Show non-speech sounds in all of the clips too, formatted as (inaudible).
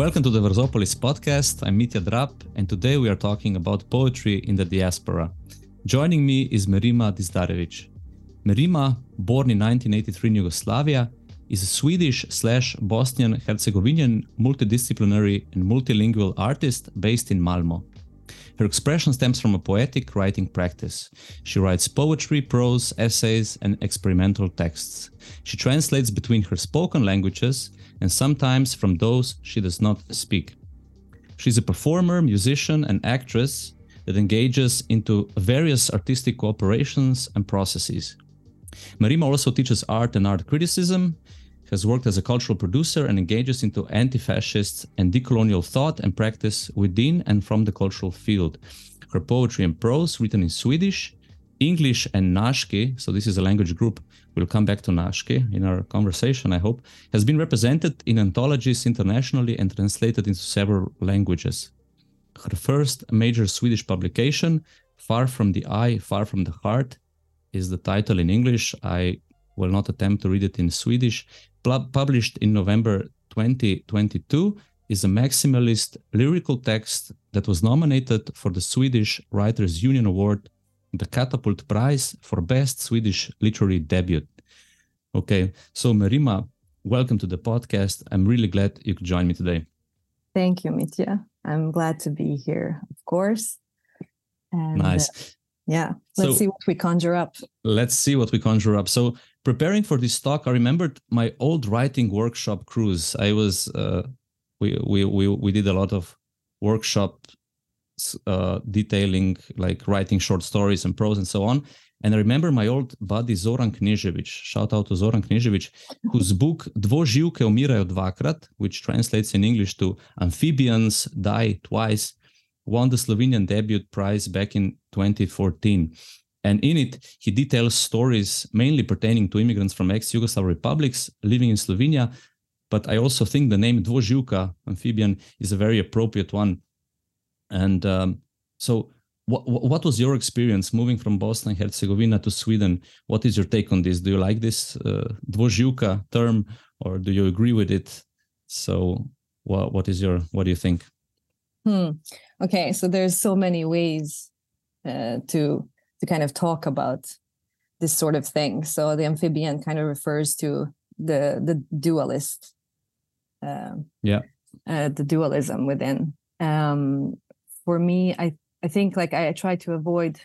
Welcome to the Versopolis podcast. I'm Mitja Drab, and today we are talking about poetry in the diaspora. Joining me is Merima Dizdarević. Merima, born in 1983 in Yugoslavia, is a Swedish slash Bosnian Herzegovinian multidisciplinary and multilingual artist based in Malmo. Her expression stems from a poetic writing practice. She writes poetry, prose, essays, and experimental texts. She translates between her spoken languages and sometimes from those she does not speak. She's a performer, musician, and actress that engages into various artistic cooperations and processes. Merima also teaches art and art criticism, has worked as a cultural producer, and engages into anti fascist and decolonial thought and practice within and from the cultural field. Her poetry and prose, written in Swedish, English, and Nashki, so this is a language group we'll come back to Nashki in our conversation, I hope, has been represented in anthologies internationally and translated into several languages. Her first major Swedish publication, Far from the Eye, Far from the Heart, is the title in English. I will not attempt to read it in Swedish. published in November 2022, is a maximalist lyrical text that was nominated for the Swedish Writers Union Award the Catapult Prize for Best Swedish Literary Debut. Okay, so Merima, welcome to the podcast. I'm really glad you could join me today. Thank you, Mitja. I'm glad to be here, of course. And, nice. Uh, yeah, let's so, see what we conjure up. Let's see what we conjure up. So, preparing for this talk, I remembered my old writing workshop cruise. I was, uh, we, we, we, we did a lot of workshop uh, detailing like writing short stories and prose and so on. And I remember my old buddy Zoran Knežević, shout out to Zoran Knežević, whose book Dvoživke umirajo dvakrat, which translates in English to Amphibians Die Twice, won the Slovenian debut prize back in 2014. And in it, he details stories mainly pertaining to immigrants from ex-Yugoslav republics living in Slovenia. But I also think the name Dvoživka, amphibian, is a very appropriate one and um, so, what what was your experience moving from Bosnia and Herzegovina to Sweden? What is your take on this? Do you like this uh, term, or do you agree with it? So, what what is your what do you think? Hmm. Okay, so there's so many ways uh, to to kind of talk about this sort of thing. So the amphibian kind of refers to the the dualist. Uh, yeah. Uh, the dualism within. Um, for me, I I think like I, try to avoid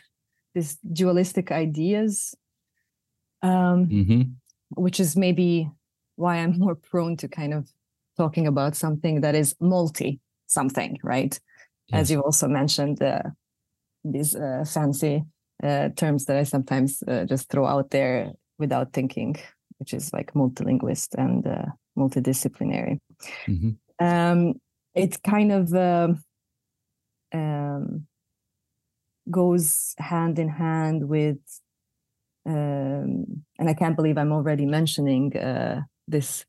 these dualistic ideas, um, mm-hmm. which is maybe why I'm (laughs) more prone to kind of talking about something that is multi something, right? Yes. As you also mentioned, uh, these uh, fancy uh, terms that I sometimes uh, just throw out there without thinking, which is like multilinguist and uh, multidisciplinary. Mm-hmm. Um, it kind of um, goes hand in hand with, um, and I can't believe I'm already mentioning uh, this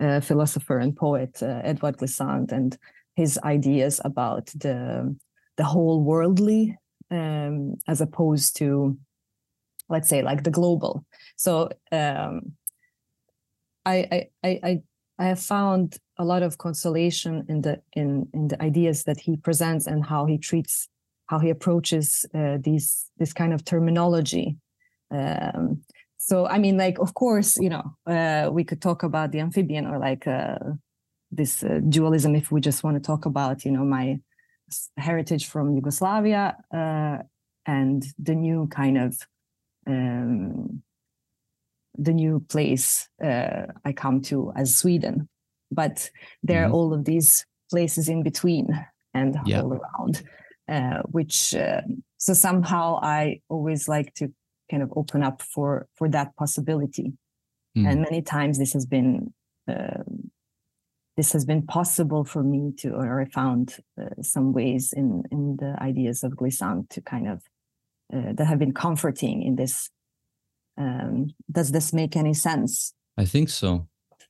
uh, philosopher and poet uh, Édouard Glissant and his ideas about the the whole worldly um, as opposed to, let's say, like the global. So um, I, I I I have found a lot of consolation in the in in the ideas that he presents and how he treats how he approaches uh, these this kind of terminology. Um, so i mean like of course you know uh, we could talk about the amphibian or like uh, this uh, dualism if we just want to talk about you know my heritage from yugoslavia uh, and the new kind of um, the new place uh, i come to as sweden but there mm-hmm. are all of these places in between and yeah. all around uh, which uh, so somehow i always like to kind of open up for for that possibility mm. and many times this has been uh, this has been possible for me to or i found uh, some ways in in the ideas of glissant to kind of uh, that have been comforting in this um, does this make any sense i think so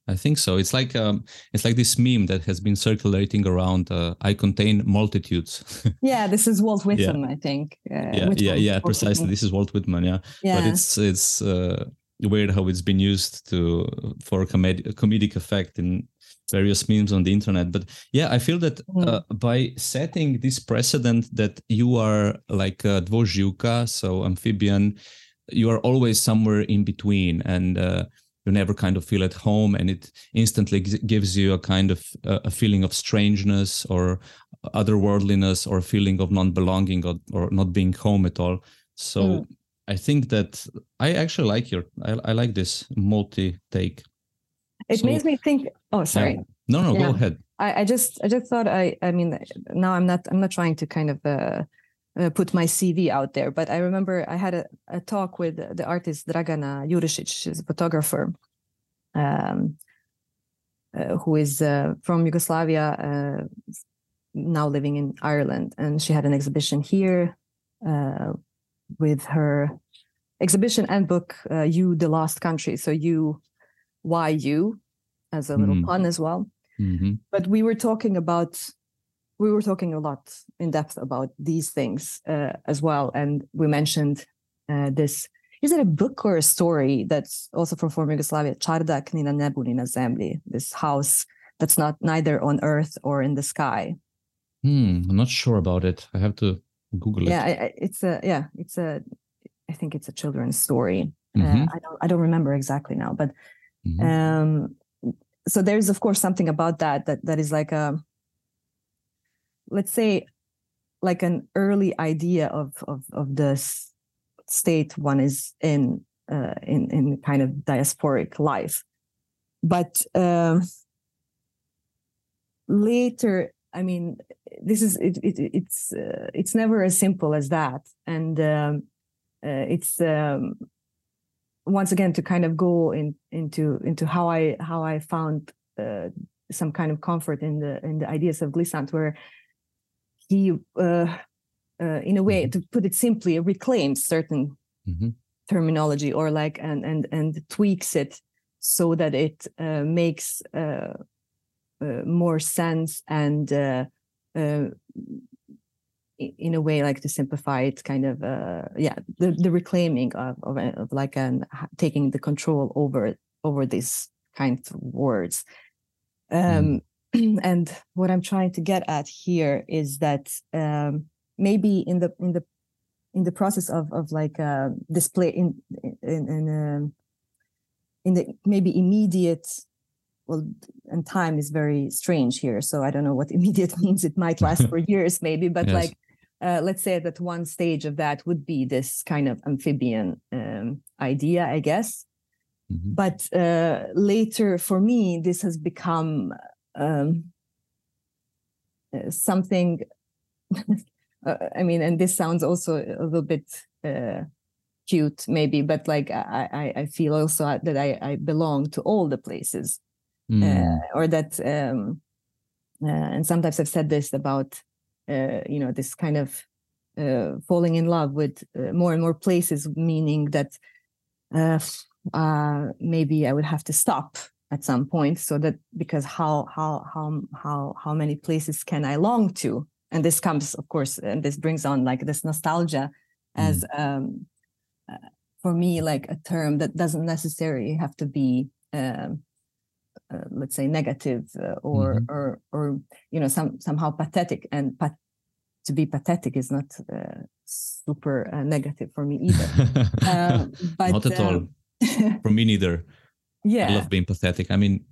I think so. It's like um, it's like this meme that has been circulating around. Uh, I contain multitudes. (laughs) yeah, this is Walt Whitman, yeah. I think. Uh, yeah, Whitman, yeah, yeah, precisely. This is Walt Whitman. Yeah, yeah. But it's it's uh, weird how it's been used to for a comedic effect in various memes on the internet. But yeah, I feel that mm. uh, by setting this precedent that you are like a dvoživka, so amphibian, you are always somewhere in between, and uh, you never kind of feel at home, and it instantly gives you a kind of uh, a feeling of strangeness or otherworldliness or feeling of non-belonging or, or not being home at all. So. Mm. I think that I actually like your I, I like this multi take. It so, makes me think. Oh, sorry. Yeah. No, no, yeah. go ahead. I, I just I just thought I I mean now I'm not I'm not trying to kind of uh, uh, put my CV out there, but I remember I had a, a talk with the artist Dragana Jurišić, she's a photographer, um, uh, who is uh, from Yugoslavia, uh, now living in Ireland, and she had an exhibition here uh, with her exhibition and book uh, you the lost country so you why you as a little mm. pun as well mm-hmm. but we were talking about we were talking a lot in depth about these things uh, as well and we mentioned uh, this is it a book or a story that's also from former Yugoslavia Čardak ni na nebu ni na zemlji this house that's not neither on earth or in the sky hmm, I'm not sure about it I have to Google it. Yeah, it's a yeah, it's a. I think it's a children's story. Uh, mm-hmm. Uh, I don't I don't remember exactly now, but mm-hmm. um, so there's of course something about that that that is like a. Let's say, like an early idea of of of the state one is in uh, in in kind of diasporic life, but um, later I mean, this is it, it it's uh, it's never as simple as that, and um, uh, it's um, once again to kind of go in into into how I how I found uh, some kind of comfort in the in the ideas of Glissant, where he, uh, uh, in a way, mm-hmm. to put it simply, reclaims certain mm-hmm. terminology or like and and and tweaks it so that it uh, makes uh, more sense and uh, uh, in a way like to simplify it kind of uh yeah the, the reclaiming of, of, of like an taking the control over over these kinds of words um mm. (clears throat) and what i'm trying to get at here is that um maybe in the in the in the process of of like uh display in in in, um, in the maybe immediate well and time is very strange here so i don't know what (laughs) immediate means it might last (laughs) for years maybe but yes. like uh, let's say that one stage of that would be this kind of amphibian um, idea i guess mm-hmm. but uh, later for me this has become um, uh, something (laughs) uh, i mean and this sounds also a little bit uh, cute maybe but like i i feel also that i i belong to all the places mm. uh, or that um, uh, and sometimes I've said this about uh, you know this kind of uh, falling in love with uh, more and more places, meaning that uh, maybe I would have to stop at some point, so that because how how how how how many places can I long to? And this comes, of course, and this brings on like this nostalgia as mm. um, for me like a term that doesn't necessarily have to be um, uh, let's say negative uh, or mm-hmm. or or you know some somehow pathetic and pat- to be pathetic is not uh, super uh, negative for me either um, (laughs) but, not at all um, (laughs) for me neither yeah i love being pathetic i mean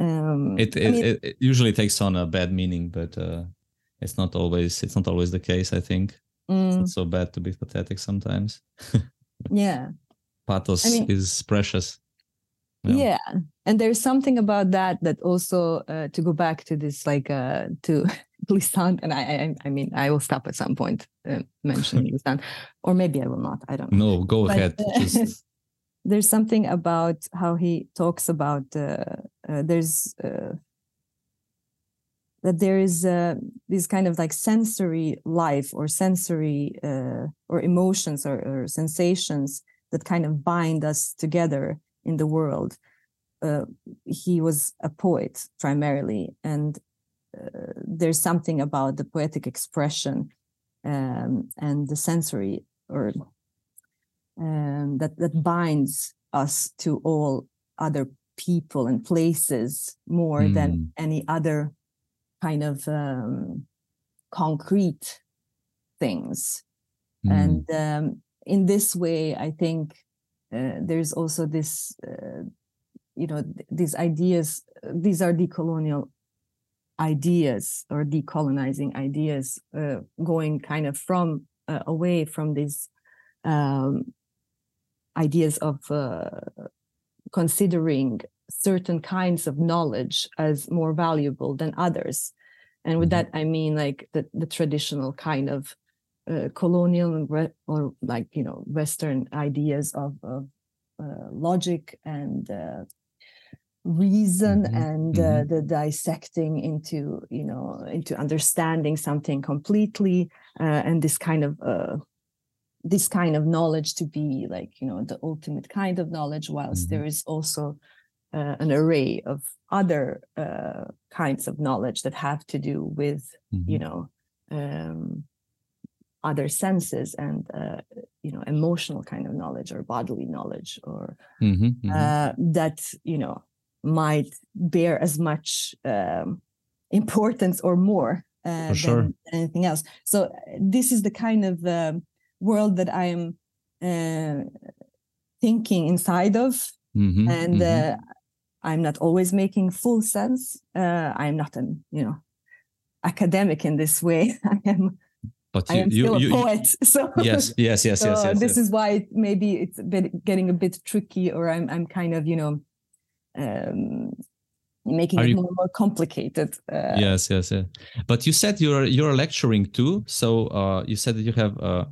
um, it, it, I mean, it, it, usually takes on a bad meaning but uh, it's not always it's not always the case i think mm. it's not mm. so bad to be pathetic sometimes (laughs) yeah pathos I mean, is precious yeah. yeah. and there's something about that that also uh, to go back to this like uh to (laughs) Glissant, and I, I I mean I will stop at some point uh, mentioning (laughs) Glissant, or maybe I will not. I don't know. No, go but, ahead. Just... there's something about how he talks about uh, uh there's uh, that there is uh, this kind of like sensory life or sensory uh, or emotions or, or sensations that kind of bind us together in the world. Uh, he was a poet primarily, and uh, there's something about the poetic expression um, and the sensory or um, that that binds us to all other people and places more mm. than any other kind of um, concrete things. Mm. And um, in this way, I think uh, there's also this, uh, you know, th- these ideas, these are decolonial ideas or decolonizing ideas uh, going kind of from uh, away from these um, ideas of uh, considering certain kinds of knowledge as more valuable than others and with mm-hmm. that i mean like the, the traditional kind of uh, colonial re- or like you know western ideas of, of uh, logic and uh, reason mm-hmm. and uh, mm-hmm. the dissecting into you know into understanding something completely uh, and this kind of uh, this kind of knowledge to be like you know the ultimate kind of knowledge whilst mm-hmm. there is also uh, an array of other uh, kinds of knowledge that have to do with mm-hmm. you know um, other senses and uh, you know emotional kind of knowledge or bodily knowledge or mm-hmm, mm-hmm. Uh, that you know might bear as much um, importance or more uh, sure. than, anything else so this is the kind of um, world that I am uh, thinking inside of, mm-hmm, and mm-hmm. Uh, I'm not always making full sense. Uh, I'm not an you know academic in this way. (laughs) I am. But you, I am still you, a poet. (laughs) So yes, yes, yes, so yes, yes. This yes. is why maybe it's a bit, getting a bit tricky, or I'm I'm kind of you know. Um, making Are it you... more, more complicated. Uh, yes, yes, yes. But you said you're you're lecturing too. So uh, you said that you have uh,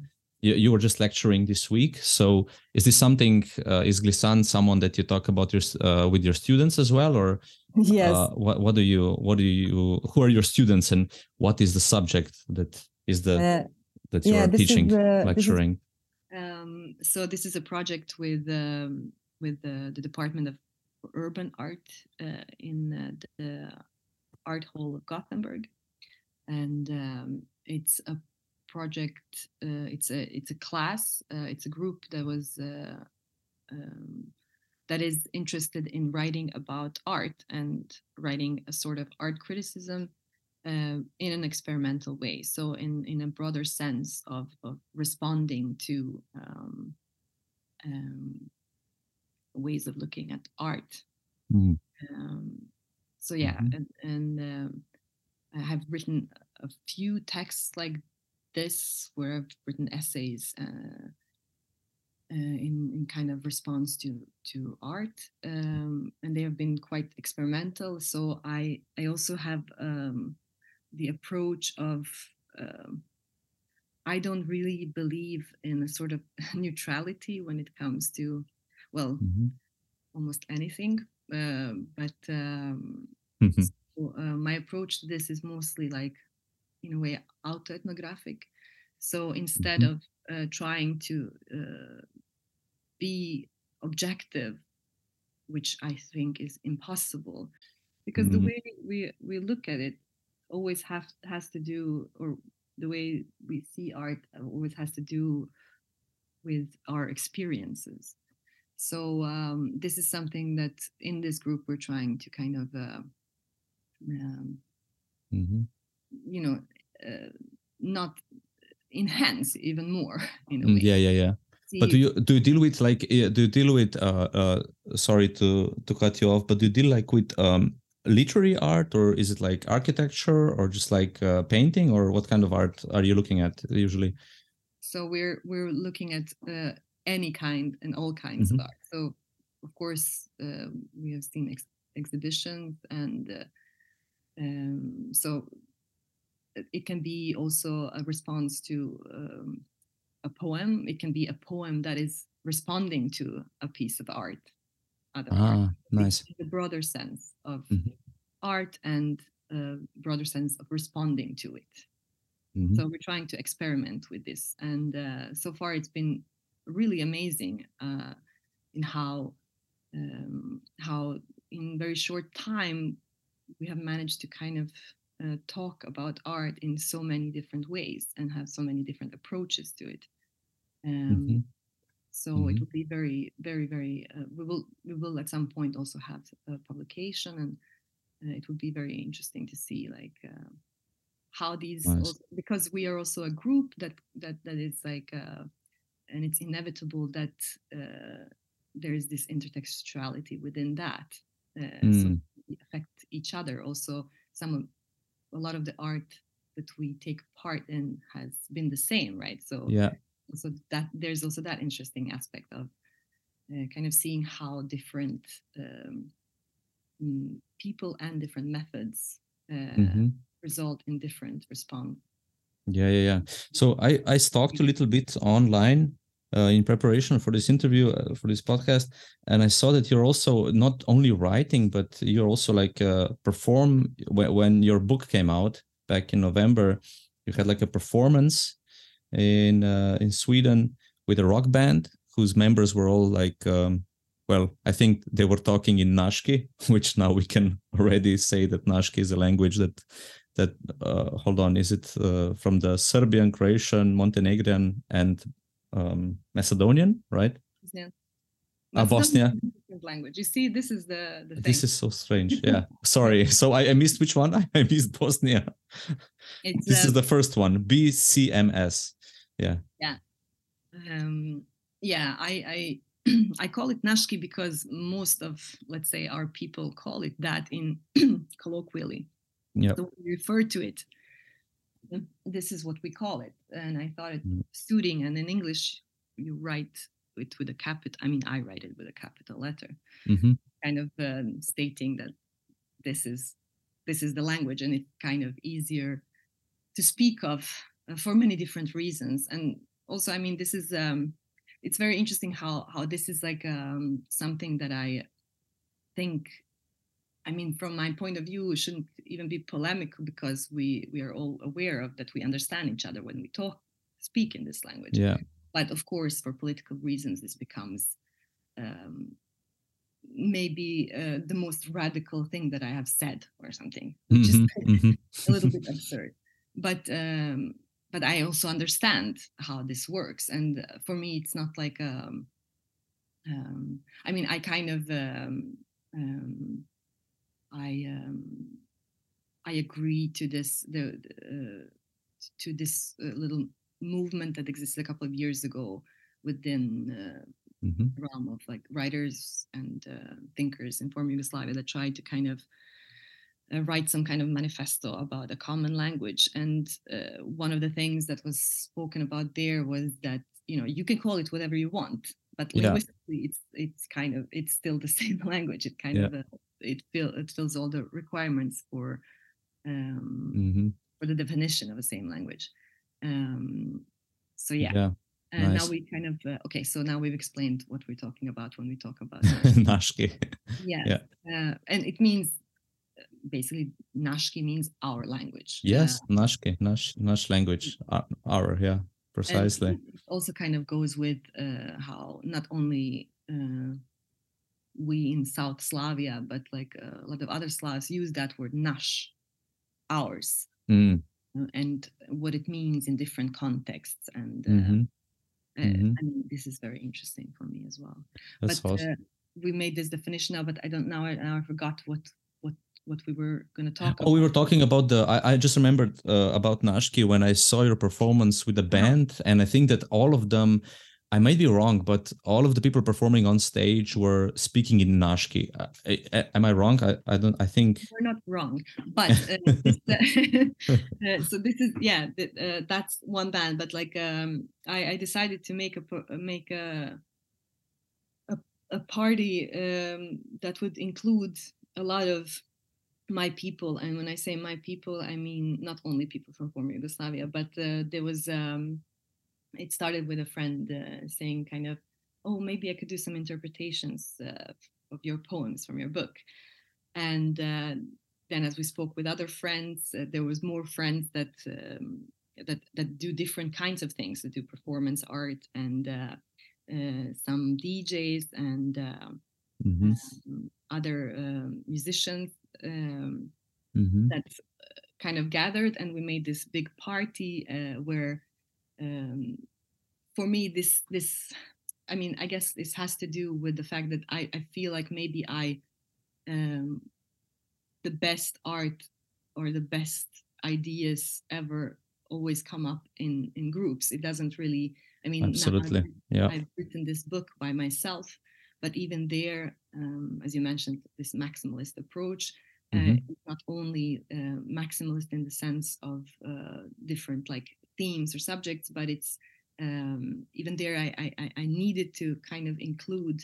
you, you were just lecturing this week. So is this something? Uh, is Glissant someone that you talk about your uh, with your students as well, or yes? Uh, what what do you what do you who are your students and what is the subject that is the uh, that you yeah, are teaching is, lecturing? Is, um, so this is a project with um, with the, the Department of Urban Art uh, in uh, the Art Hall of Gothenburg, and um, it's a project. Uh, it's a it's a class. Uh, it's a group that was uh, um, that is interested in writing about art and writing a sort of art criticism uh, in an experimental way. So in in a broader sense of, of responding to um, um, ways of looking at art. Mm. so yeah, mm-hmm. and, and um, I have written a few texts like this where I've written essays uh, uh, in, in kind of response to to art, um, and they have been quite experimental. So I I also have um, the approach of um, I don't really believe in a sort of (laughs) neutrality when it comes to well mm-hmm. almost anything, uh, but um, mm-hmm. so, uh, my approach to this is mostly like in a way autoethnographic. So instead mm-hmm. of uh, trying to uh, be objective, which I think is impossible, because mm-hmm. the way we we look at it always have has to do, or the way we see art always has to do with our experiences. So um, this is something that in this group we're trying to kind of, uh, um, mm-hmm. you know, not enhance even more (laughs) in a mm, way. Yeah, yeah, yeah. See, but do you do you deal with like do you deal with uh, uh sorry to to cut you off, but do you deal like with um literary art or is it like architecture or just like uh, painting or what kind of art are you looking at usually? So we're we're looking at uh, any kind and all kinds mm-hmm. of art. So of course uh, we have seen ex- exhibitions and uh, um, so it can be also a response to um, a poem. It can be a poem that is responding to a piece of art. Other ah, art. nice. The broader sense of mm-hmm. art and a broader sense of responding to it. Mm-hmm. So we're trying to experiment with this, and uh, so far it's been really amazing uh, in how um, how in very short time we have managed to kind of uh, talk about art in so many different ways and have so many different approaches to it. Um, mm-hmm. So mm-hmm. it will be very, very, very. Uh, we will we will at some point also have a publication, and uh, it will be very interesting to see like uh, how these nice. also, because we are also a group that that that is like uh, and it's inevitable that uh, there is this intertextuality within that. Mm. So affect each other. Also, some of a lot of the art that we take part in has been the same, right? So yeah, so that there's also that interesting aspect of uh, kind of seeing how different um, mm, people and different methods uh, mm-hmm. result in different response. Yeah, yeah, yeah. So I I stalked a little bit online uh, in preparation for this interview uh, for this podcast. And i saw that you're also not only writing but you're also like uh, perform when, when your book came out back in november you had like a performance in uh, in sweden with a rock band whose members were all like um, well i think they were talking in nashki (laughs) which now we can already say that nashki is a language that that uh, hold on is it uh, from the serbian croatian montenegrin and um, Macedonian, right? Yeah. Uh, Bosnia. Language. You see, this is the, the This is so strange. Yeah. (laughs) Sorry. So I, I, missed which one? (laughs) I missed Bosnia. It's, this uh, is the first one. BCMS. Yeah. Yeah. Um, yeah. I I (clears throat) I call it Nashki because most of let's say our people call it that in (clears throat) colloquially. Yeah. So we refer to it this is what we call it and i thought it mm. suiting and in english you write it with a capital i mean i write it with a capital letter mm-hmm. kind of um, stating that this is this is the language and it's kind of easier to speak of uh, for many different reasons and also i mean this is um it's very interesting how how this is like um something that i think I mean, from my point of view, it shouldn't even be polemical because we we are all aware of that we understand each other when we talk, speak in this language. Yeah. But of course, for political reasons, this becomes um, maybe uh, the most radical thing that I have said or something, which mm-hmm, is (laughs) mm-hmm. a little bit absurd. But um, but I also understand how this works, and for me, it's not like um, um, I mean, I kind of um, um, I um, I agree to this the, uh, to this uh, little movement that existed a couple of years ago within uh, mm-hmm. the realm of like writers and uh, thinkers in former Yugoslavia that tried to kind of uh, write some kind of manifesto about a common language. And uh, one of the things that was spoken about there was that you know you can call it whatever you want, but linguistically yeah. it's it's kind of it's still the (laughs) same language. It kind yeah. of it fill it fills all the requirements for um, mm-hmm. for the definition of the same language. Um, so yeah. yeah. And nice. now we kind of uh, okay. So now we've explained what we're talking about when we talk about (laughs) Nashki. yeah, yeah. Uh, and it means uh, basically Nashki means our language. Yes, uh, Nashki, Nash, Nash language, our, yeah, precisely. it also kind of goes with uh, how not only uh, we in South Slavia, but like uh, a lot of other Slavs use that word nash, ours, mm. and what it means in different contexts. And uh, mm-hmm. Uh, mm-hmm. I mean, this is very interesting for me as well. That's but awesome. we made this definition now, but I don't know. I, now I forgot what what what we were going to talk. Oh, about. we were talking about the. I, I just remembered uh, about Nashki when I saw your performance with the uh-huh. band, oh. and I think that all of them I might be wrong, but all of the people performing on stage were speaking in Nashki. Uh, am I wrong? I, I don't. I think we're not wrong, but uh, this, uh, (laughs) uh so this is yeah. Uh, that's one band, but like um, I, I decided to make a make a a, a party um, that would include a lot of my people, and when I say my people, I mean not only people from former Yugoslavia, but there was. Um, it started with a friend uh, saying kind of oh maybe i could do some interpretations uh, of your poems from your book and uh, then as we spoke with other friends uh, there was more friends that um, that that do different kinds of things that do performance art and uh, uh, some djs and mm-hmm. um, other um, musicians um, mm-hmm. that kind of gathered and we made this big party where um, for me this this I mean, I guess this has to do with the fact that I, I feel like maybe I, um, the best art or the best ideas ever always come up in in groups. It doesn't really. I mean, absolutely. I've, yeah. I've written this book by myself, but even there, um, as you mentioned, this maximalist approach. Uh, mm-hmm. not only uh, maximalist in the sense of uh, different like themes or subjects, but it's um, even there I, I, I needed to kind of include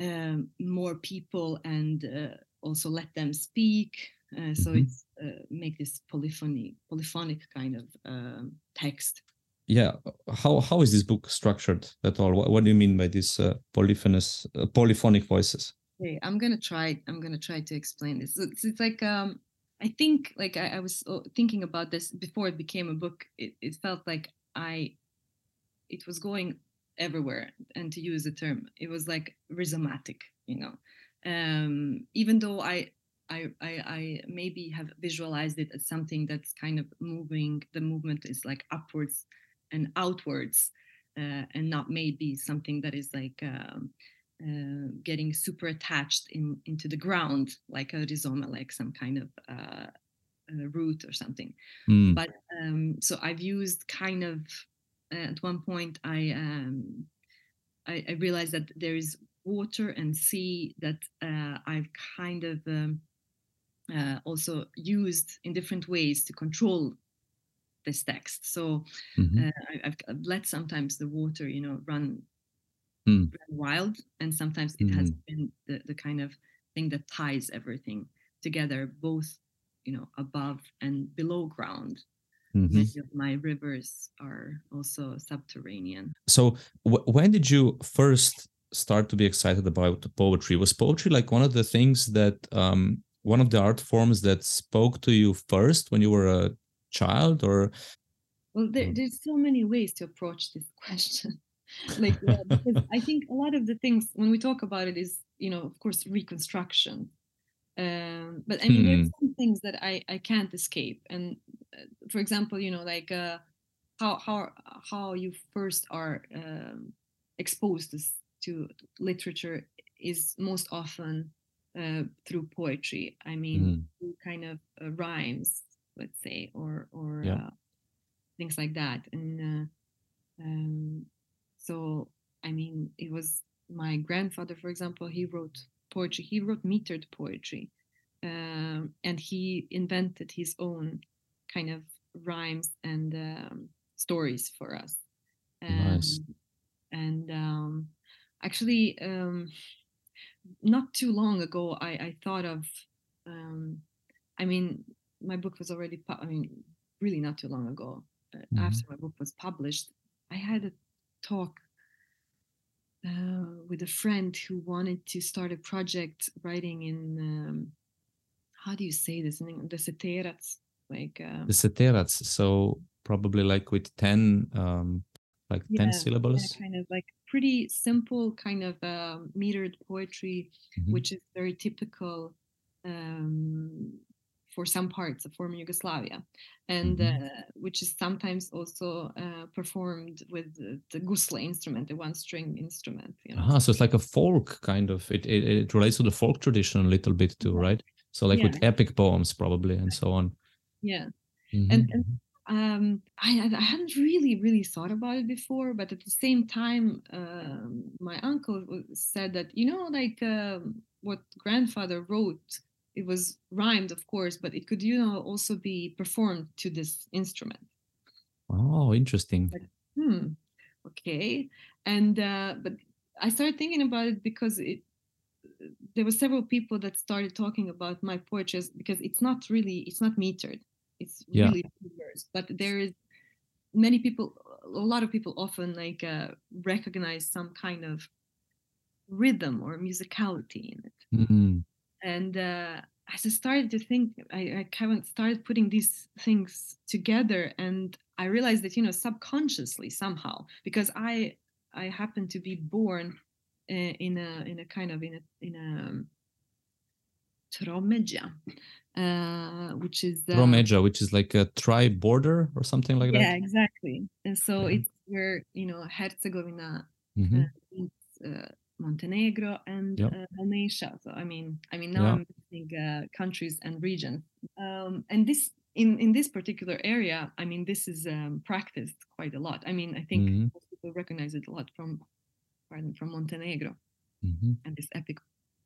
um, more people and uh, also let them speak. Uh, so mm-hmm. it's uh, make this polyphony polyphonic kind of um, text. Yeah, how how is this book structured at all? What, what do you mean by these uh, polyphonous uh, polyphonic voices? Okay, I'm gonna try. I'm gonna try to explain this. It's, it's like um, I think like I, I, was uh, thinking about this before it became a book. It, it felt like I it was going everywhere and to use the term it was like rhizomatic you know um, even though I, I i i maybe have visualized it as something that's kind of moving the movement is like upwards and outwards uh, and not maybe something that is like um, uh, getting super attached in into the ground like a rhizoma like some kind of uh, root or something mm. but um, so i've used kind of at one point I, um, I, I realized that there is water and sea that uh, I've kind of um, uh, also used in different ways to control this text. So mm-hmm. uh, I, have let sometimes the water, you know, run, mm. wild, and sometimes it mm-hmm. has been the, the kind of thing that ties everything together, both you know above and below ground Mm-hmm. Many of my rivers are also subterranean. So, w- when did you first start to be excited about poetry? Was poetry like one of the things that, um, one of the art forms that spoke to you first when you were a child, or? Well, there, there's so many ways to approach this (laughs) question. Like, uh, because I think a lot of the things when we talk about it is, you know, of course, reconstruction. Um, but I mean, hmm. there's some things that I I can't escape, and for example, you know, like uh, how how how you first are um, exposed to, to, literature is most often uh, through poetry. I mean, mm. through kind of uh, rhymes, let's say, or or yeah. Uh, things like that. And uh, um, so, I mean, it was my grandfather, for example. He wrote poetry. He wrote metered poetry, um, and he invented his own kind of rhymes and um, stories for us. nice. And um, actually, um, not too long ago, I, I thought of. Um, I mean, my book was already. Pu- I mean, really not too long ago. Uh, mm-hmm. After my book was published, I had a talk uh, with a friend who wanted to start a project writing in um, how do you say this in English? Deseterac, like um, the seterats so probably like with 10 um like yeah, 10 syllables yeah, kind of like pretty simple kind of uh, metered poetry mm-hmm. which is very typical um, for some parts of former Yugoslavia, and mm-hmm. uh, which is sometimes also uh, performed with the, the gusle instrument, the one-string instrument. You know? uh-huh, so it's like a folk kind of. It, it, it relates to the folk tradition a little bit too, right? So like yeah. with epic poems probably and so on yeah mm-hmm. and, and um, I, I hadn't really really thought about it before but at the same time um, my uncle said that you know like um, what grandfather wrote it was rhymed of course but it could you know also be performed to this instrument. Oh interesting. Hmm okay. And uh, but i started thinking about it because it there were several people that started talking about my poetry because it's not really it's not metered. It's yeah. really diverse but there is many people a lot of people often like uh, recognize some kind of rhythm or musicality in it. Mm-hmm. And uh, as i started to think I, I kind of started putting these things together and i realized that you know subconsciously somehow because i i happen to be born uh, in a in a kind of in a in a um, uh, which is uh, Tromedja, which is like a tri-border or something like yeah, that. Yeah, exactly. And so mm-hmm. it's where you know Herzegovina mm-hmm. uh, Montenegro and Yep. uh, Dalmatia. So I mean, I mean now Yeah. I'm mixing uh, countries and regions. Um, and this in in this particular area, I mean, this is um, practiced quite a lot. I mean, I think Mhm. most people recognize it a lot from pardon from Montenegro Mhm. and this epic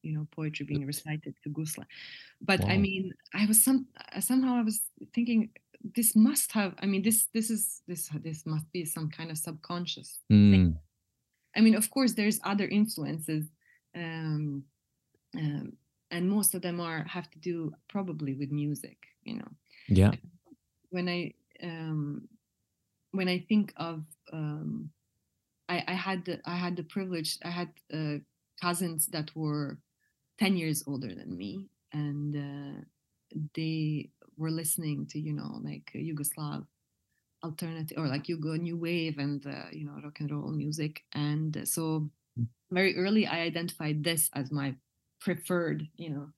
you know poetry being recited to Gusla. But I mean, I was some uh, somehow I was thinking this must have. I mean, this this is this this must be some kind of subconscious Mm. I mean, of course, there's other influences, um, um, and most of them are have to do probably with music. You know, Yeah. when I um, when I think of um, I, I had the, I had the privilege. I had uh, cousins that were ten years older than me, and uh, they were listening to you know like Yugoslav alternative or like Yugo new wave and uh, you know rock and roll music, and uh, so very early I identified this as my preferred you know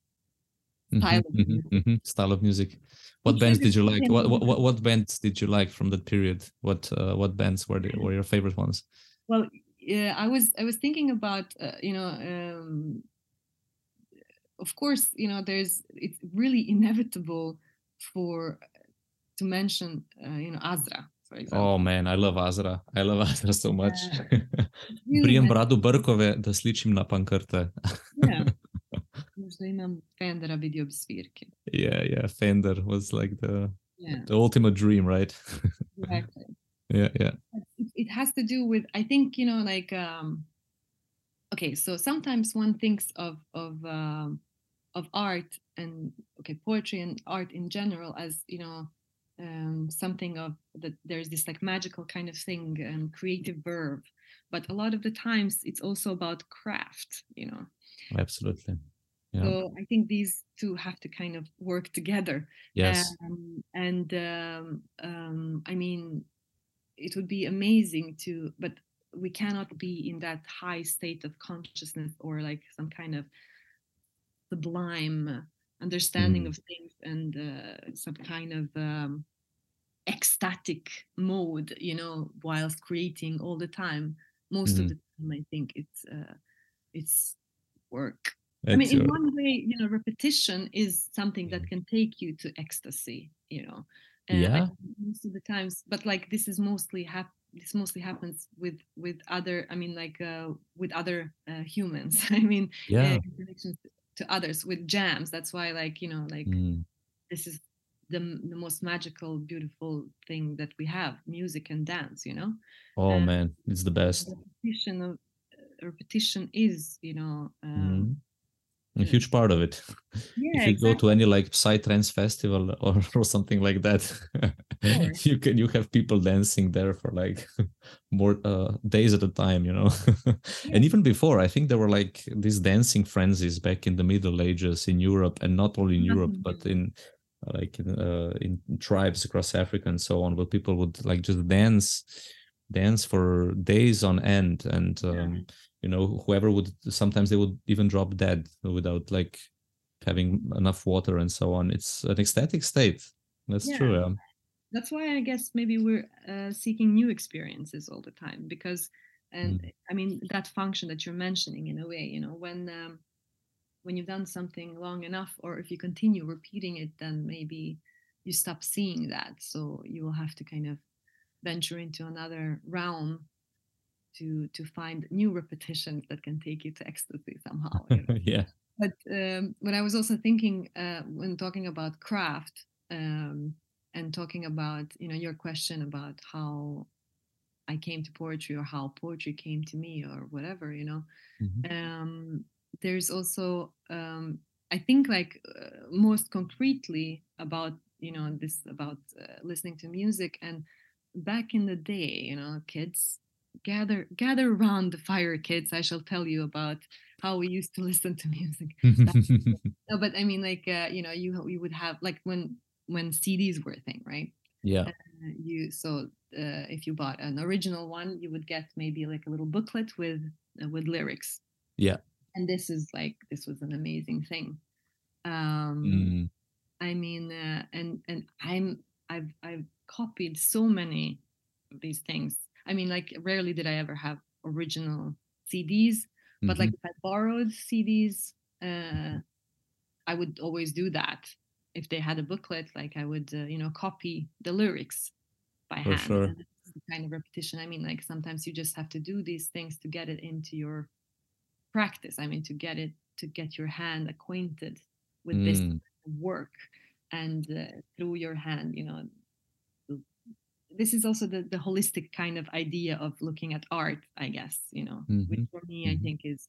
style of Mhm, music. mhm, mhm. Style of music. What bands did you like? What, what what what bands did you like from that period? What uh, what bands were the, were your favorite ones? Well, yeah, I was I was thinking about uh, you know, um, of course, you know, there's it's really inevitable for to mention uh, you know Azra, for example. Oh man, I love Azra. I love (laughs) Azra so much. (laughs) Really Brijem bradu brkove da sličim na pankrte. yeah. (laughs) Možda imam Fendera vidio bi svirke. yeah, yeah. Fender was like the Yeah, the ultimate dream, right? exactly. yeah, yeah. it, it has to do with i think you know like um okay so sometimes one thinks of of um of art and okay poetry and art in general as you know um something of that there's this like magical kind of thing and creative verb but a lot of the times it's also about craft you know Absolutely. Yeah. so i think these two have to kind of work together yes. um, and um, um, I mean, it would be amazing to, but we cannot be in that high state of consciousness or like some kind of sublime understanding Mm. of things and uh, some kind of um, ecstatic mode, you know, whilst creating all the time. Most of Mhm. the time, I think it's uh, it's work. I mean, in one way, you know, repetition is something that Mm. can take you to ecstasy. You know, Uh, Yeah. most of the times, but like this is mostly hap- This mostly happens with with other. I mean, like uh, with other uh, humans. (laughs) I mean, yeah. uh, connections to others with jams. That's why, like you know, like Mm. this is the the most magical, beautiful thing that we have: music and dance. You know Oh man, it's the best. repetition of uh, repetition is you know um, Mhm. A huge part of it. (laughs) yeah if you go to any like psytrance festival (laughs) or, or something like that Sure. (laughs) you can you have people dancing there for like more uh, days at a time you know and even before i think there were like these dancing frenzies back in the middle ages in europe and not only in europe but in like in, uh, in tribes across africa and so on where people would like just dance dance for days on end and um, you know whoever would sometimes they would even drop dead without like having enough water and so on it's an ecstatic state that's Yeah. true yeah. that's why i guess maybe we're uh, seeking new experiences all the time because and Mm. i mean that function that you're mentioning in a way you know when um, when you've done something long enough or if you continue repeating it then maybe you stop seeing that so you will have to kind of venture into another realm to to find new repetitions that can take you to ecstasy somehow you know? (laughs) yeah but um, when I was also thinking uh, when talking about craft um, and talking about you know your question about how I came to poetry or how poetry came to me or whatever you know Mhm. um, there's also um, I think like uh, most concretely about you know this about uh, listening to music and back in the day you know kids gather gather around the fire kids I shall tell you about how we used to listen to (laughs) music. (laughs) No but I mean like uh, you know you you would have like when when CDs were a thing right? Yeah. Uh, you so uh, if you bought an original one you would get maybe like a little booklet with uh, with lyrics. Yeah. And this is like this was an amazing thing um Mm. i mean uh, and and i'm i've i've copied so many of these things I mean, like rarely did I ever have original CDs, but mm-hmm. like if I borrowed CDs, uh, I would always do that. If they had a booklet, like I would, uh, you know, copy the lyrics by For hand. Sure. kind of repetition. I mean, like sometimes you just have to do these things to get it into your practice. I mean, to get it to get your hand acquainted with mm. this work, and uh, through your hand, you know, this is also the, the holistic kind of idea of looking at art i guess you know mm-hmm. which for me mm-hmm. i think is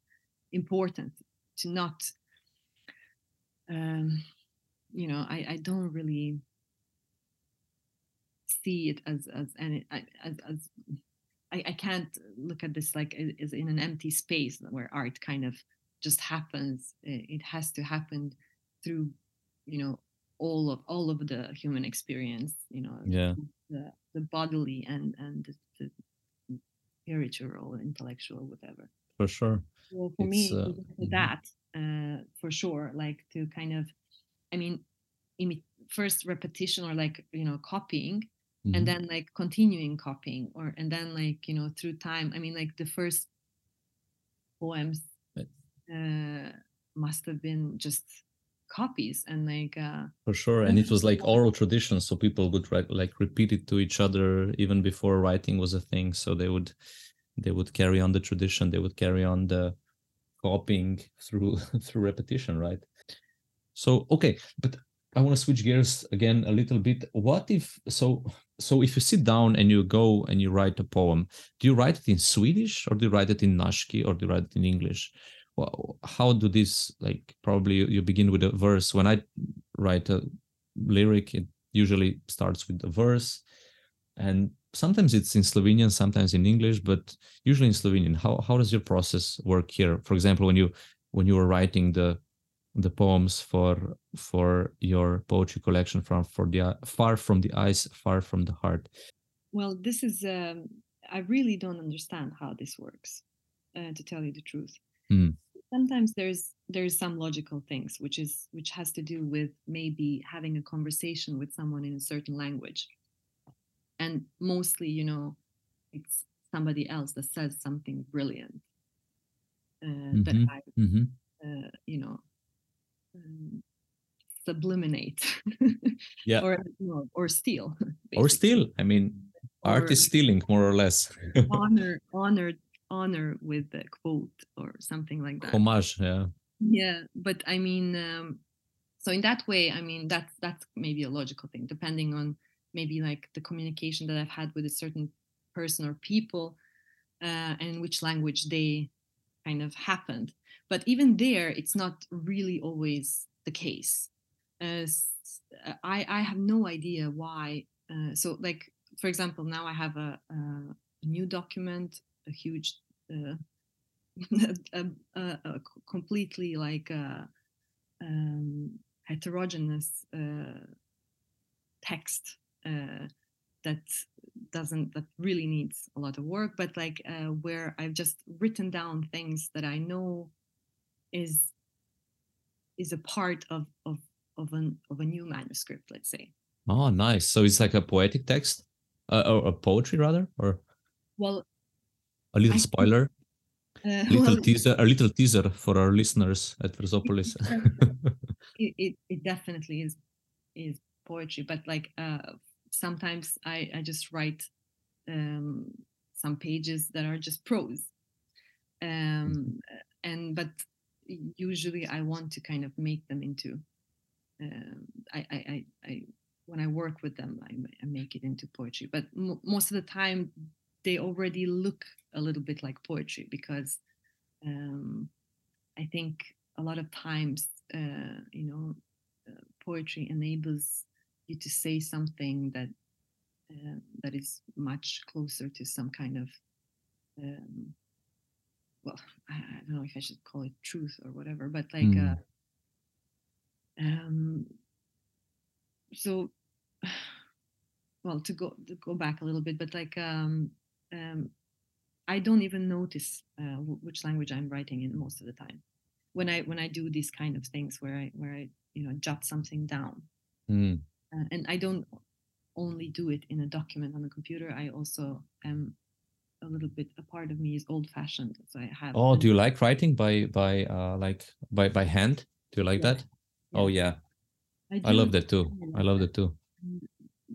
important to not um you know i i don't really see it as as any as, as I, I can't look at this like as in an empty space where art kind of just happens. It has to happen through you know all of all of the human experience you know yeah. the, the bodily and and the, the spiritual intellectual whatever. For sure. Well for it's, me uh, mm-hmm. that uh, for sure like to kind of i mean imi- first repetition or like you know copying mm-hmm. and then like continuing copying or and then like you know through time i mean like the first poems uh, must have been just copies and like uh for sure and it was like oral tradition so people would write, like repeat it to each other even before writing was a thing so they would they would carry on the tradition they would carry on the copying through (laughs) through repetition right so okay but i want to switch gears again a little bit. What if so so if you sit down and you go and you write a poem do you write it in swedish or do you write it in nashki or do you write it in english? Well, how do this like probably you begin with a verse. When i write a lyric it usually starts with the verse. And sometimes it's in slovenian sometimes in english but usually in slovenian. How, how does your process work here? For example when you when you were writing the the poems for for your poetry collection from for the far from the eyes far from the heart well this is um, i really don't understand how this works uh, to tell you the truth Mm. Sometimes there's there's some logical things which is which has to do with maybe having a conversation with someone in a certain language. And mostly, you know, it's somebody else that says something brilliant uh, mm-hmm. that I, mm-hmm. uh, you know, um, subliminate, (laughs) yeah, or know, or steal, basically. (laughs) or steal. I mean, art is stealing more or less. (laughs) honor, honor honor with a quote or something like that. Homage, yeah. Yeah, but I mean, um, so in that way, I mean that's that's maybe a logical thing, depending on maybe like the communication that I've had with a certain person or people, uh, and which language they kind of happened. But even there, it's not really always the case. Uh, I I have no idea why. Uh, so like for example, now I have a, a new document a huge uh, (laughs) a, a, a, completely like uh, um, heterogeneous uh, text uh, that doesn't that really needs a lot of work but like uh, where i've just written down things that i know is is a part of of of an of a new manuscript let's say. Oh nice. So it's like a poetic text? Uh, or a poetry rather? Or well a little spoiler? uh, (laughs) little well, teaser a little teaser for our listeners at Versopolis. (laughs) it, it, it definitely is is poetry but like uh sometimes i i just write um some pages that are just prose um mm-hmm. and but usually i want to kind of make them into um I, I i i when i work with them i, I make it into poetry but m- most of the time they already look a little bit like poetry because um, I think a lot of times, uh, you know, uh, poetry enables you to say something that uh, that is much closer to some kind of um, well, I, I, don't know if I should call it truth or whatever, but like, mm. um, so, (sighs) well, to go to go back a little bit, but like, um, um, I don't even notice uh, w- which language I'm writing in most of the time. When I when I do these kind of things where I where I you know jot something down, mm. Uh, and I don't only do it in a document on a computer. I also am a little bit a part of me is old fashioned so i have oh do you like writing by by uh like by by hand do you like yeah. that yeah. oh yeah I, I, love that too i love that too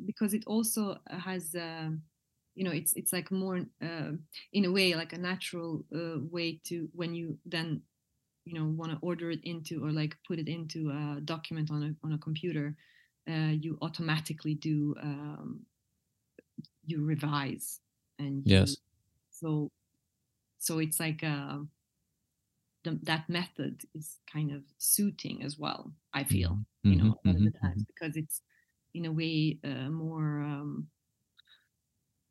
because it also has uh, you know it's it's like more uh, in a way like a natural uh, way to when you then you know want to order it into or like put it into a document on a on a computer uh, you automatically do um, you revise and you, yes so so it's like uh, the, that method is kind of suiting as well i feel mm-hmm. you know mm-hmm. mm-hmm. times because it's in a way uh, more um,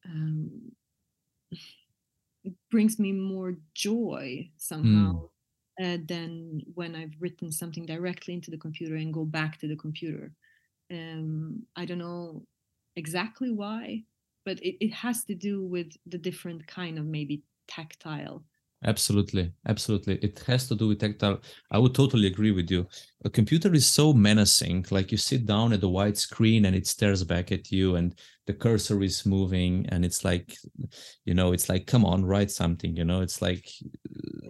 um, it brings me more joy somehow mm. uh, than when I've written something directly into the computer and go back to the computer. Um, I don't know exactly why, but it, it has to do with the different kind of maybe tactile Absolutely, absolutely. It has to do with tactile. I would totally agree with you. A computer is so menacing. Like you sit down at the white screen and it stares back at you, and the cursor is moving, and it's like, you know, it's like, come on, write something. You know, it's like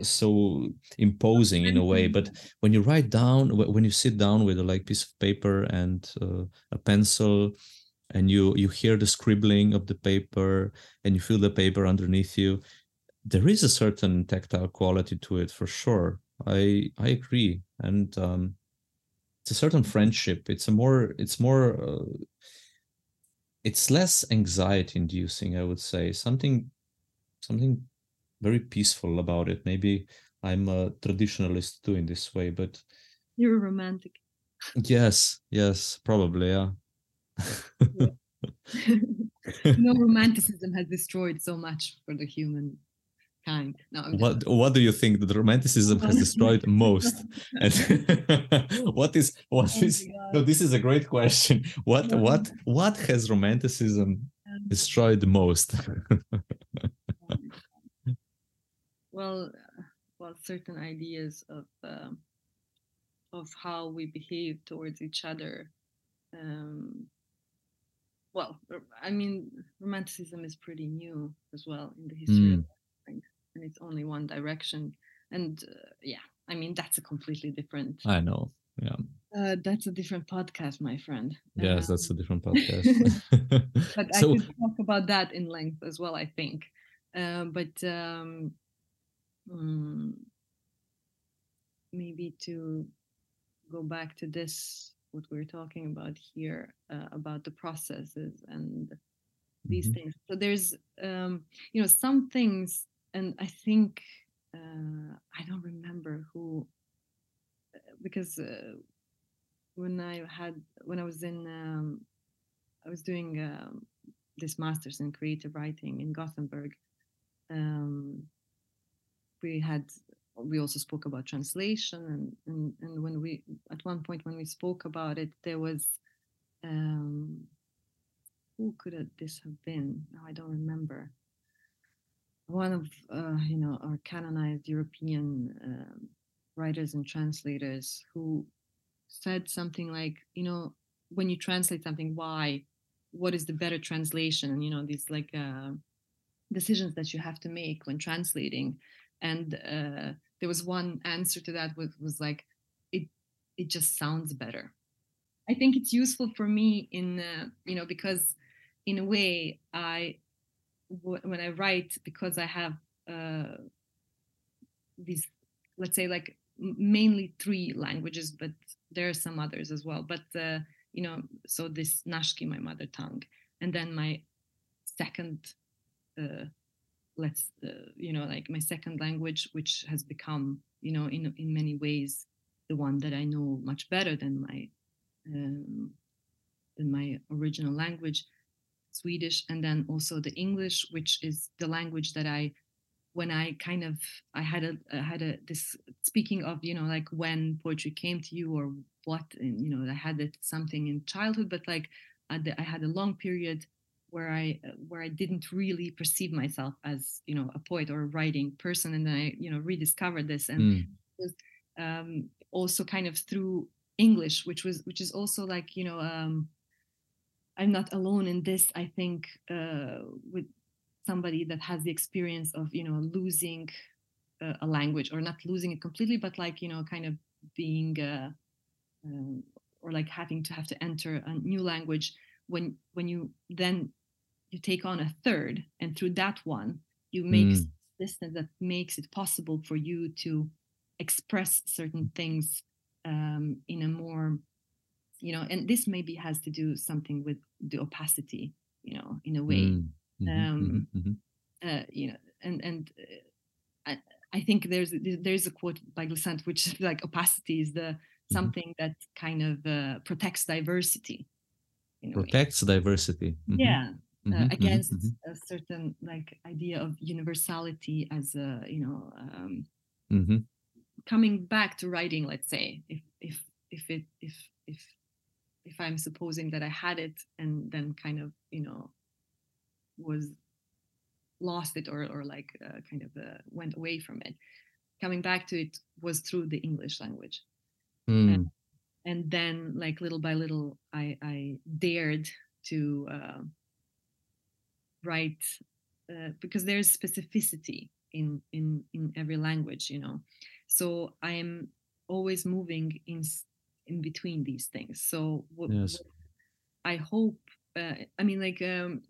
so imposing in a way. But when you write down, when you sit down with a like piece of paper and uh, a pencil, and you you hear the scribbling of the paper, and you feel the paper underneath you there is a certain tactile quality to it for sure. I I agree, and um, it's a certain friendship. It's a more it's more uh, it's less anxiety inducing. I would say something something very peaceful about it. Maybe I'm a traditionalist too in this way, but you're a romantic. Yes, yes, probably, yeah. yeah. (laughs) (laughs) no romanticism has destroyed so much for the human kind. No, what what do you think that romanticism has destroyed most? And (laughs) what is what oh is no, this is a great question. What what what has romanticism um, destroyed most? Well, well, certain ideas of uh, of how we behave towards each other. Um, well, I mean, romanticism is pretty new as well in the history mm. and it's only one direction and uh, yeah i mean that's a completely different i know yeah uh, that's a different podcast my friend yes um, that's a um, different (laughs) podcast but (laughs) so, i could talk about that in length as well i think uh, but um, um, maybe to go back to this what we're talking about here uh, about the processes and these mm-hmm. things so there's um, you know some things and I think uh, I don't remember who uh, because uh, when I had when I was in um, I was doing um, this master's in creative writing in Gothenburg. Um, we had we also spoke about translation and, and and when we at one point when we spoke about it there was um, who could this have been? I don't remember one of uh, you know our canonized European um, writers and translators who said something like, you know, when you translate something, why? What is the better translation? You know these like uh, decisions that you have to make when translating. And uh, there was one answer to that was, was like, it it just sounds better. I think it's useful for me in uh, you know because in a way I when I write because I have uh, these, let's say, like mainly three languages, but there are some others as well. But uh, you know, so this Nashki, my mother tongue, and then my second, uh, let's uh, you know, like my second language, which has become, you know, in in many ways, the one that I know much better than my um, than my original language Swedish, and then also the English, which is the language that I, when I kind of, I had a, I had a this speaking of, you know, like when poetry came to you or what, and, you know, I had it something in childhood, but like I, I had a long period where I where I didn't really perceive myself as you know a poet or a writing person, and then I you know rediscovered this and mm. was, um, also kind of through English, which was which is also like you know um, I'm not alone in this. I think uh, with somebody that has the experience of you know losing uh, a language or not losing it completely but like you know kind of being uh, um, or like having to have to enter a new language when when you then you take on a third and through that one you make mm. distance that makes it possible for you to express certain things um, in a more you know and this maybe has to do something with the opacity you know in a way mm. mm-hmm, um, mm-hmm. mm-hmm. Uh, you know and and uh, I, I think there's there's a quote by Glissant which is like opacity is the mm-hmm. something that kind of uh, protects diversity protects diversity mm-hmm. yeah uh, mm-hmm, against mm-hmm. a certain like idea of universality as a you know um, mm-hmm. coming back to writing let's say if if if it if if if i'm supposing that i had it and then kind of you know was lost it or or like uh, kind of uh, went away from it coming back to it was through the english language mm. And, then like little by little i i dared to uh, write uh, because there's specificity in in in every language you know so i am always moving in in between these things so what, yes. what i hope uh, i mean like um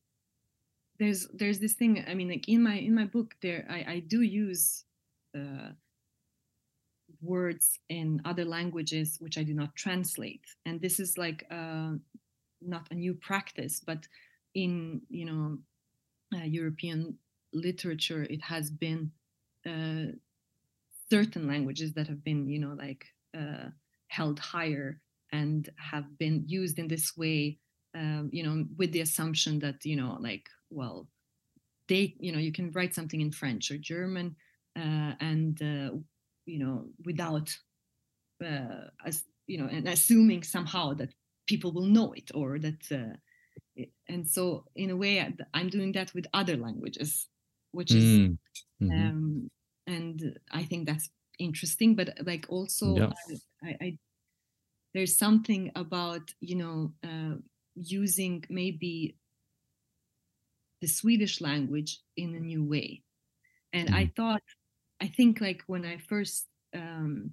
there's there's this thing i mean like in my in my book there i i do use uh words in other languages which i do not translate. And this is like uh not a new practice but in you know uh, European literature, it has been uh, certain languages that have been, you know, like uh, held higher and have been used in this way, um, you know, with the assumption that, you know, like, well, they, you know, you can write something in French or German uh, and, uh, you know, without, uh, as, you know, and assuming somehow that people will know it or that uh, and so in a way i'm doing that with other languages which is mm. mm-hmm. um, and i think that's interesting but like also yeah. I, I, I, there's something about you know uh, using maybe the swedish language in a new way and mm. i thought i think like when i first um,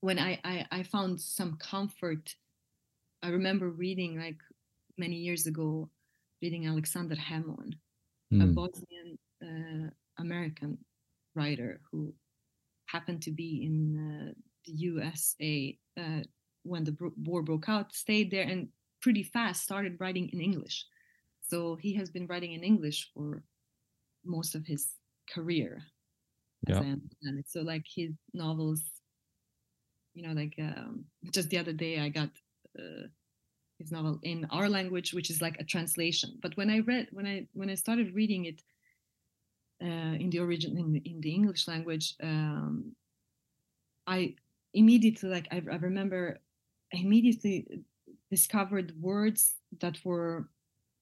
when I, I i found some comfort i remember reading like many years ago reading Aleksandar Hemon, mm. a hmm. Bosnian uh, American writer who happened to be in uh, the USA uh, when the war broke out, stayed there, and pretty fast started writing in English. So he has been writing in English for most of his career. Yeah. So like his novels, you know, like um, just the other day I got uh, his novel in our language, which is like a translation. But when I read, when I when I started reading it uh, in the origin in, in the English language, um, I immediately like I, I remember I immediately discovered words that were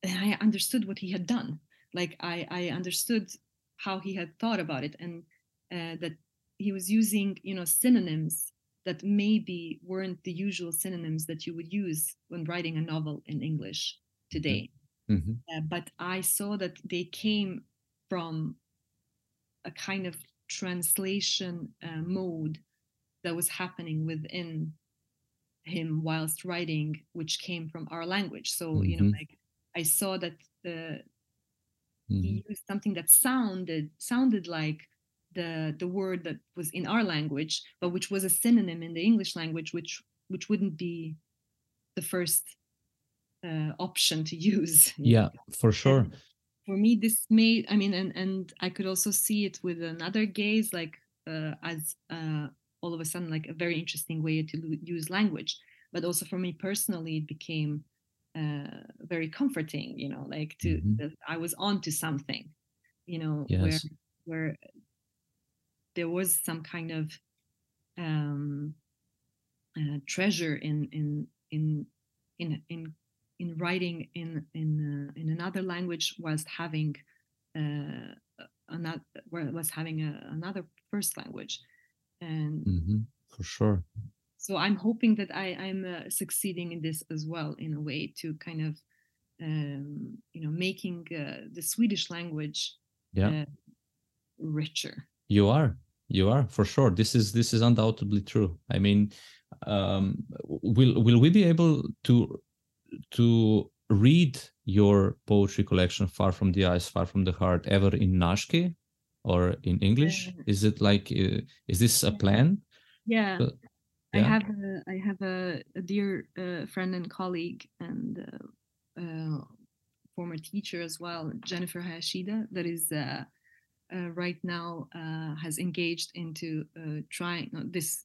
and I understood what he had done. Like I I understood how he had thought about it and uh, that he was using you know synonyms that maybe weren't the usual synonyms that you would use when writing a novel in English today. Mm-hmm. Uh, but I saw that they came from a kind of translation uh, mode that was happening within him whilst writing, which came from our language. So, mm-hmm. you know, mm-hmm. like I saw that the, mm-hmm. he used something that sounded sounded like the the word that was in our language, but which was a synonym in the English language, which which wouldn't be the first uh, option to use. (laughs) Yeah, for sure. For me, this made I mean, and and I could also see it with another gaze, like uh, as uh, all of a sudden like a very interesting way to use language. But also for me personally, it became uh, very comforting. You know, like to mm-hmm. I was on to something. You know, yes. where where there was some kind of um, uh, treasure in in in in in in writing in in uh, in another language whilst having uh, another was having a, another first language. And mm-hmm, for sure. so i'm hoping that i i'm uh, succeeding in this as well in a way to kind of um, you know making uh, the Swedish language yeah. uh, richer. You are, you are for sure. This is this is undoubtedly true. I mean, um, will will we be able to to read your poetry collection far from the eyes far from the heart ever in nashke or in english uh, is it like uh, is this a plan yeah, uh, yeah. i have a, i have a, a dear uh, friend and colleague and uh, uh, former teacher as well jennifer hayashida that is right now has engaged into trying this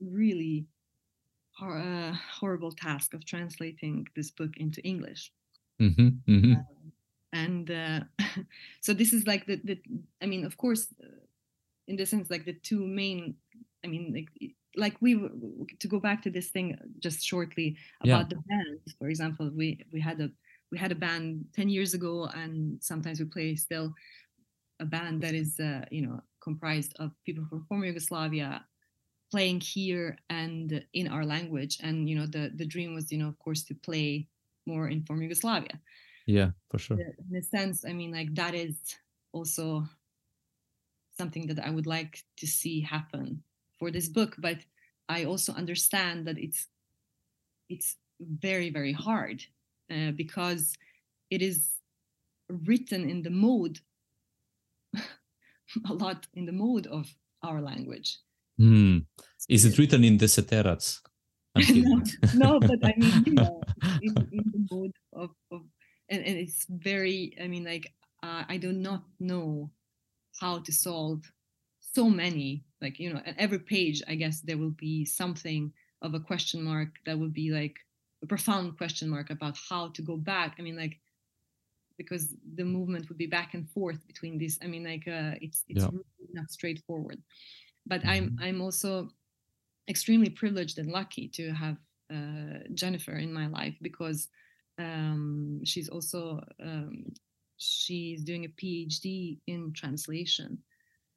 really hor- uh, horrible task of translating this book into English. Mm-hmm, mm-hmm. Uh, and uh, (laughs) so this is like the, the I mean, of course, uh, in the sense, like the two main, I mean, like like we to go back to this thing just shortly about yeah. the band. For example, we we had a we had a band 10 years ago and sometimes we play still a band that is uh, you know comprised of people from former yugoslavia playing here and in our language. And you know the the dream was you know of course to play more in former yugoslavia. Yeah for sure. In a sense i mean like that is also something that i would like to see happen for this book. But i also understand that it's it's very very hard uh, because it is written in the mode (laughs) a lot in the mode of our language Mm. Is it written in Deseterac? (laughs) no, (laughs) no, but I mean, you know, in, in the mode of, of and, and it's very, I mean, like, uh, I do not know how to solve so many, like, you know, at every page, I guess there will be something of a question mark that would be like a profound question mark about how to go back. I mean, like, because the movement would be back and forth between these. I mean, like, uh, it's, it's yeah. really not straightforward but i'm mm-hmm. i'm also extremely privileged and lucky to have uh, jennifer in my life because um, she's also um, she's doing a phd in translation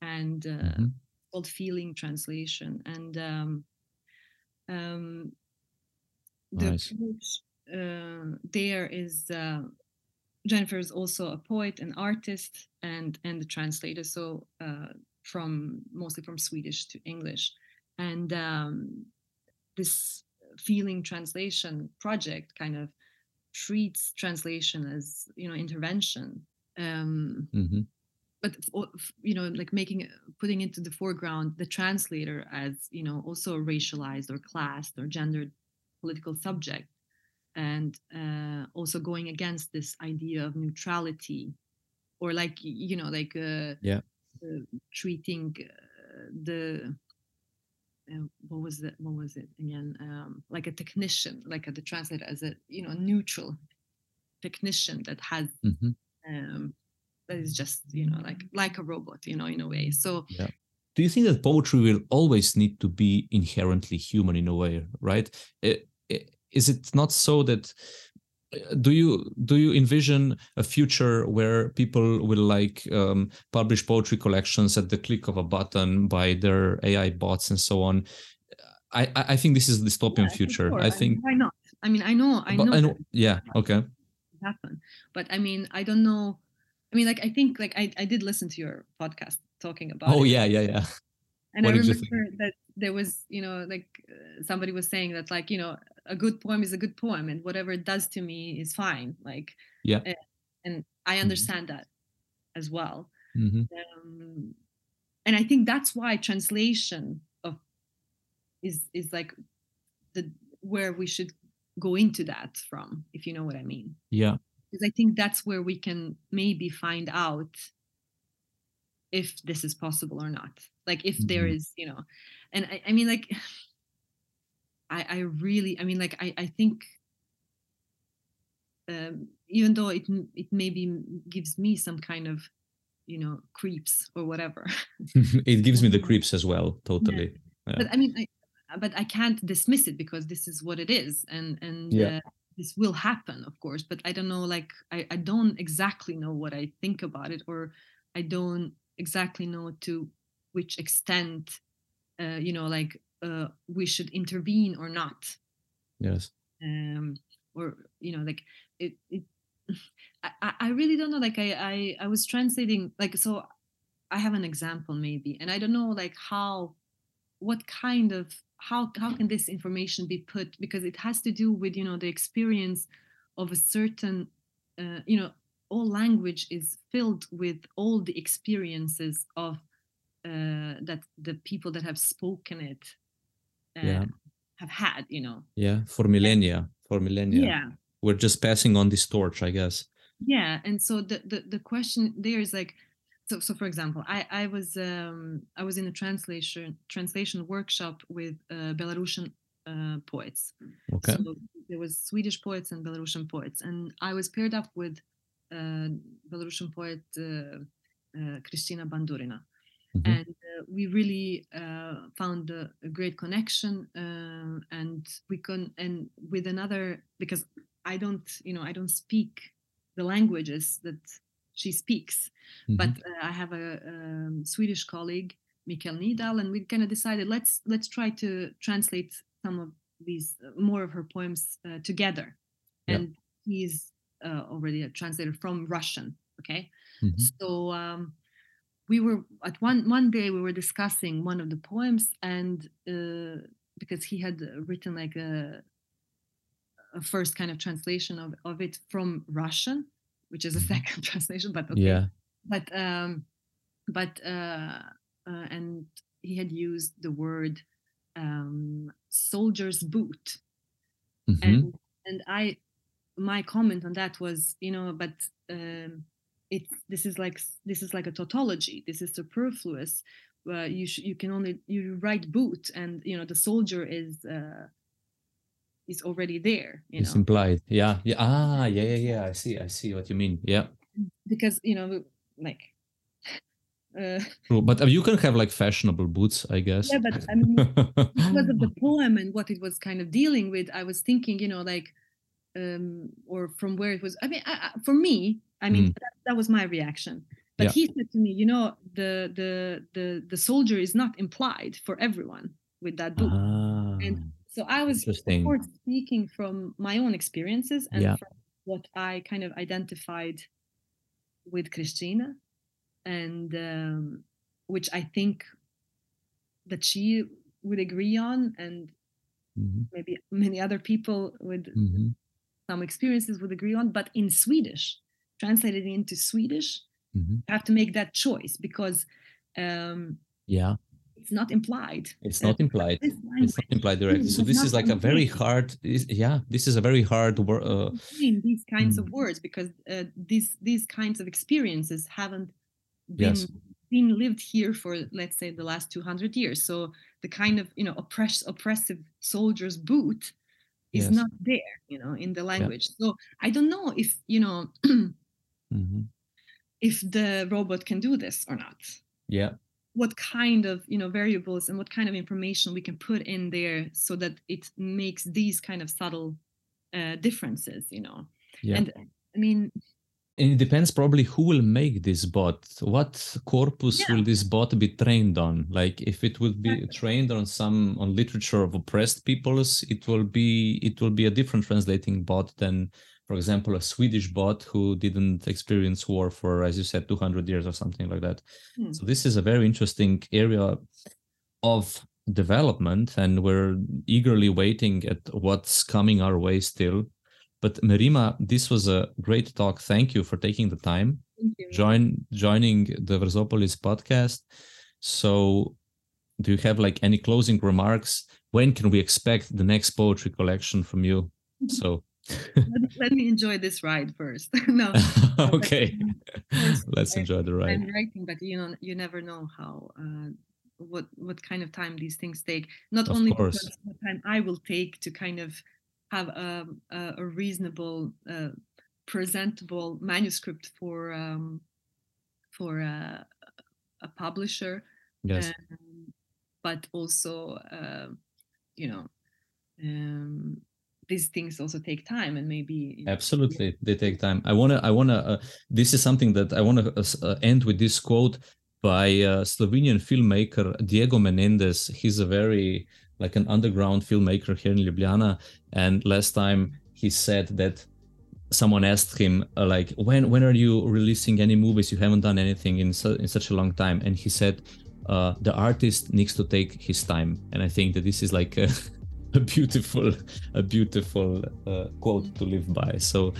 and uh, mm-hmm. called feeling translation and um, um, the nice. approach uh, there is uh, Jennifer is also a poet, an artist, and and a translator. So uh, from mostly from Swedish to English. And um, this feeling translation project kind of treats translation as you know intervention. Um, mm-hmm. But you know, like making putting into the foreground the translator as you know also a racialized or classed or gendered political subject, and uh, also going against this idea of neutrality, or like you know, like uh, yeah uh, treating uh, the uh, what was it what was it again um, like a technician like a, the translator as a you know neutral technician that has mm-hmm. um, that is just you know like like a robot you know in a way so yeah. do you think that poetry will always need to be inherently human in a way right it, it, is it not so that do you do you envision a future where people will like um, publish poetry collections at the click of a button by their AI bots and so on? I I think this is dystopian yeah, future. Sure. I think why not? I mean, I know, I know. I know yeah. Okay. Happen, but I mean, I don't know. I mean, like I think, like I I did listen to your podcast talking about. Oh it. yeah, yeah, yeah. And what I remember that there was, you know, like uh, somebody was saying that, like, you know, a good poem is a good poem and whatever it does to me is fine like yeah and, and i mm-hmm. understand mm-hmm. that as well mm-hmm. um, and i think that's why translation of is is like the where we should go into that from if you know what i mean yeah because i think that's where we can maybe find out if this is possible or not like if mm-hmm. there is you know and I, I mean like I, I really, I mean, like, I, I think um, even though it it maybe gives me some kind of, you know, creeps or whatever. (laughs) it gives me the creeps as well, totally. Yeah. Yeah. But I mean, I, but I can't dismiss it because this is what it is, and and yeah. uh, this will happen, of course. But I don't know, like, I I don't exactly know what I think about it, or I don't exactly know to which extent, uh, you know, like uh, we should intervene or not. Yes. Um, or you know like it, it (laughs) I, I really don't know like I, I i was translating like so i have an example maybe and i don't know like how what kind of how how can this information be put? Because it has to do with you know the experience of a certain uh, you know all language is filled with all the experiences of uh, that the people that have spoken it uh, yeah. have had you know. Yeah for millennia for millennia. Yeah. We're just passing on this torch i guess. Yeah and so the the, the question there is like so, so for example i i was um i was in a translation translation workshop with uh, belarusian uh, poets. Okay. So there was swedish poets and belarusian poets and i was paired up with uh, belarusian poet Kristina uh, uh, bandurina mm-hmm. and uh, we really found a, a, great connection and we can and with another because i don't you know i don't speak the languages that she speaks. Mm-hmm. But uh, I have a, um, Swedish colleague, Mikael Nydahl, and we kind of decided let's let's try to translate some of these uh, more of her poems uh, together. And he's uh, already a translator from Russian. Okay, mm-hmm. so. Um, we were at one one day we were discussing one of the poems and uh, because he had written like a a first kind of translation of, of it from Russian, which is a mm-hmm. second (laughs) translation, but okay. Yeah. But um, but uh, uh, and he had used the word um, soldier's boot, mm-hmm. and and I my comment on that was you know but um, it this is like this is like a tautology. This is superfluous uh, you sh- you can only you write boot and you know the soldier is uh, is already there you it's know? implied. Yeah. Yeah. Ah yeah yeah yeah. I see i see what you mean. Yeah. Because you know like (laughs) uh, True, but uh, you can have like fashionable boots, I guess. Yeah, but I mean, because of the (laughs) poem and what it was kind of dealing with, I was thinking, you know, like, um, or from where it was. I mean, I, I, for me, I mean, mm. that, that, was my reaction. But yeah. he said to me, you know, the the the the soldier is not implied for everyone with that book. ah. and so I was speaking from my own experiences and yeah. from what I kind of identified with Christina, and um, which I think that she would agree on, and mm-hmm. maybe many other people with mm-hmm. some experiences would agree on. But in Swedish, translated into Swedish, mm-hmm. you have to make that choice because um, yeah it's not implied it's not implied it's not implied directly so this is like a very hard yeah this is a very hard uh, these kinds mm. of words because uh, these these kinds of experiences haven't been yes. been lived here for let's say the last 200 years so the kind of you know oppress oppressive soldier's boot is yes. not there you know in the language yeah. so i don't know if you know (clears throat) mm-hmm. if the robot can do this or not yeah what kind of you know variables and what kind of information we can put in there so that it makes these kind of subtle uh, differences you know yeah. and i mean and it depends probably who will make this bot what corpus yeah. will this bot be trained on like if it will be exactly. trained on some on literature of oppressed peoples it will be it will be a different translating bot than for example, a Swedish bot who didn't experience war for, as you said, 200 years or something like that. Hmm. So this is a very interesting area of development, and we're eagerly waiting at what's coming our way still. But Merima, this was a great talk. Thank you for taking the time. Join joining the Versopolis podcast. So do you have like any closing remarks? When can we expect the next poetry collection from you? So let, me enjoy this ride first. (laughs) no. (laughs) okay. (laughs) Let's enjoy the ride. I'm writing, but you know, you never know how uh, what what kind of time these things take. Not of only course. because the time I will take to kind of have a a, a reasonable, uh, presentable manuscript for um, for a, a publisher. Yes. Um, but also, uh, you know. Um, these things also take time and maybe absolutely they take time. I want to i want to uh, this is something that i want to uh, uh, end with this quote by a slovenian filmmaker diego menendez. He's a very like an underground filmmaker here in ljubljana and last time he said that someone asked him uh, like when when are you releasing any movies? You haven't done anything in, su- in such a long time. And he said uh, the artist needs to take his time. And i think that this is like a, (laughs) (laughs) a beautiful a beautiful uh, quote to live by. So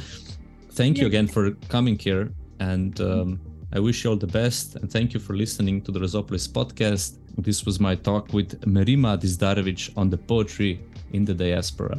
thank you again for coming here and um, i wish you all the best and thank you for listening to the Versopolis podcast. This was my talk with merima dizdarević on the poetry in the diaspora